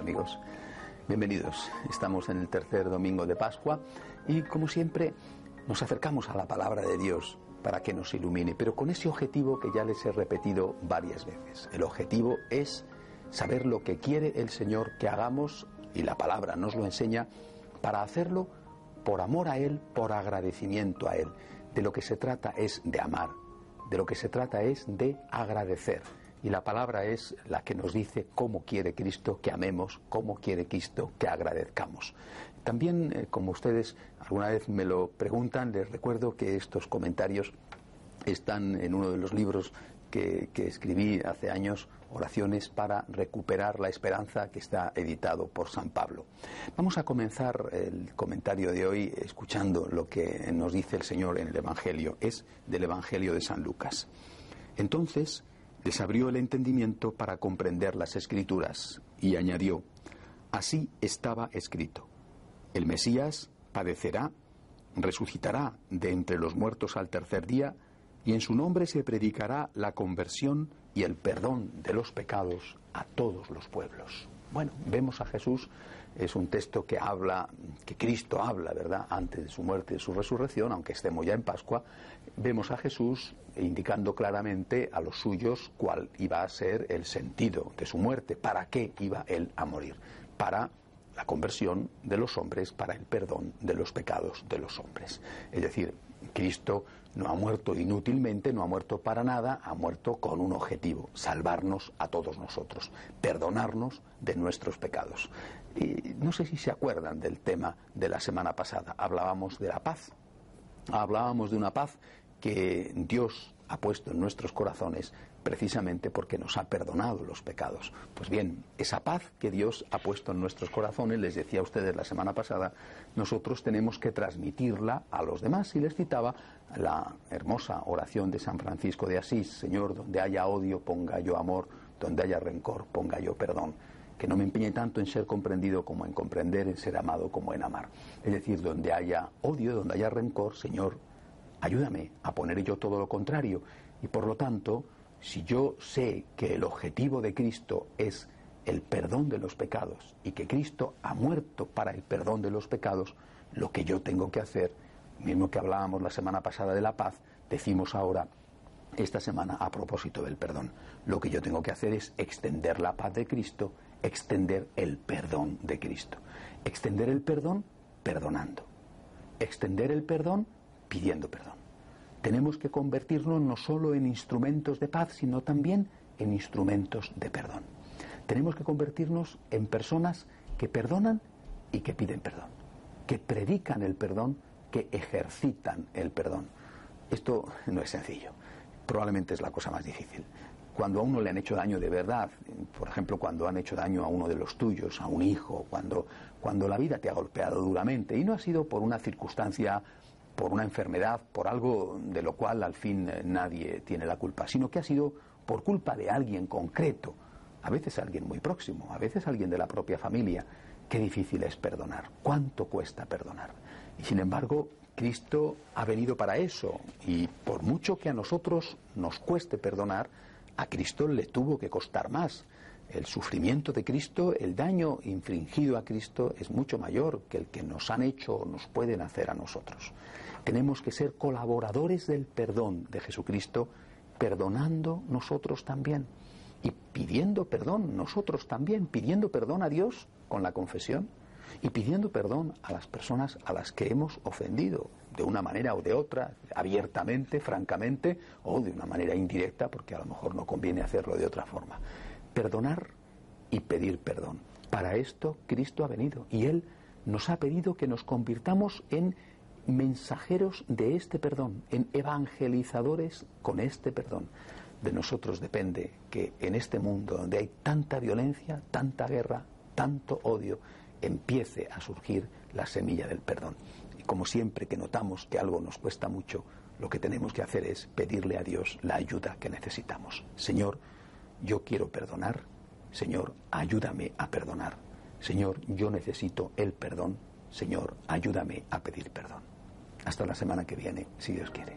Amigos, bienvenidos. Estamos en el tercer domingo de Pascua y como siempre nos acercamos a la palabra de Dios para que nos ilumine, pero con ese objetivo que ya les he repetido varias veces. El objetivo es saber lo que quiere el Señor que hagamos y la palabra nos lo enseña para hacerlo por amor a Él, por agradecimiento a Él. De lo que se trata es de amar, de lo que se trata es de agradecer. Y la palabra es la que nos dice cómo quiere Cristo que amemos, cómo quiere Cristo que agradezcamos. También, eh, como ustedes alguna vez me lo preguntan, les recuerdo que estos comentarios están en uno de los libros que, que escribí hace años, Oraciones para recuperar la esperanza, que está editado por San Pablo. Vamos a comenzar el comentario de hoy escuchando lo que nos dice el Señor en el Evangelio. Es del Evangelio de San Lucas. Entonces, les abrió el entendimiento para comprender las escrituras y añadió, así estaba escrito, el Mesías padecerá, resucitará de entre los muertos al tercer día, y en su nombre se predicará la conversión y el perdón de los pecados a todos los pueblos. Bueno, vemos a Jesús, es un texto que habla, que Cristo habla, ¿verdad?, antes de su muerte y de su resurrección, aunque estemos ya en Pascua, vemos a Jesús indicando claramente a los suyos cuál iba a ser el sentido de su muerte, para qué iba él a morir, para la conversión de los hombres, para el perdón de los pecados de los hombres. Es decir, Cristo no ha muerto inútilmente, no ha muerto para nada, ha muerto con un objetivo, salvarnos a todos nosotros, perdonarnos de nuestros pecados. Y no sé si se acuerdan del tema de la semana pasada, hablábamos de la paz, hablábamos de una paz que Dios ha puesto en nuestros corazones precisamente porque nos ha perdonado los pecados. Pues bien, esa paz que Dios ha puesto en nuestros corazones, les decía a ustedes la semana pasada, nosotros tenemos que transmitirla a los demás. Y les citaba la hermosa oración de San Francisco de Asís, Señor, donde haya odio, ponga yo amor, donde haya rencor, ponga yo perdón. Que no me empeñe tanto en ser comprendido como en comprender, en ser amado como en amar. Es decir, donde haya odio, donde haya rencor, Señor, ayúdame a poner yo todo lo contrario. Y por lo tanto, si yo sé que el objetivo de Cristo es el perdón de los pecados y que Cristo ha muerto para el perdón de los pecados, lo que yo tengo que hacer, mismo que hablábamos la semana pasada de la paz, decimos ahora esta semana a propósito del perdón. Lo que yo tengo que hacer es extender la paz de Cristo, extender el perdón de Cristo. Extender el perdón perdonando. Extender el perdón pidiendo perdón. Tenemos que convertirnos no solo en instrumentos de paz, sino también en instrumentos de perdón. Tenemos que convertirnos en personas que perdonan y que piden perdón, que predican el perdón, que ejercitan el perdón. Esto no es sencillo, probablemente es la cosa más difícil. Cuando a uno le han hecho daño de verdad, por ejemplo, cuando han hecho daño a uno de los tuyos, a un hijo, cuando, cuando la vida te ha golpeado duramente y no ha sido por una circunstancia por una enfermedad, por algo de lo cual al fin eh, nadie tiene la culpa, sino que ha sido por culpa de alguien concreto, a veces alguien muy próximo, a veces alguien de la propia familia. Qué difícil es perdonar, cuánto cuesta perdonar. Y sin embargo, Cristo ha venido para eso, y por mucho que a nosotros nos cueste perdonar, a Cristo le tuvo que costar más. El sufrimiento de Cristo, el daño infringido a Cristo es mucho mayor que el que nos han hecho o nos pueden hacer a nosotros. Tenemos que ser colaboradores del perdón de Jesucristo perdonando nosotros también y pidiendo perdón nosotros también, pidiendo perdón a Dios con la confesión y pidiendo perdón a las personas a las que hemos ofendido, de una manera o de otra, abiertamente, francamente, o de una manera indirecta, porque a lo mejor no conviene hacerlo de otra forma. Perdonar y pedir perdón. Para esto Cristo ha venido y Él nos ha pedido que nos convirtamos en mensajeros de este perdón, en evangelizadores con este perdón. De nosotros depende que en este mundo donde hay tanta violencia, tanta guerra, tanto odio, empiece a surgir la semilla del perdón. Y como siempre que notamos que algo nos cuesta mucho, lo que tenemos que hacer es pedirle a Dios la ayuda que necesitamos. Señor, yo quiero perdonar. Señor, ayúdame a perdonar. Señor, yo necesito el perdón. Señor, ayúdame a pedir perdón. Hasta la semana que viene, si Dios quiere.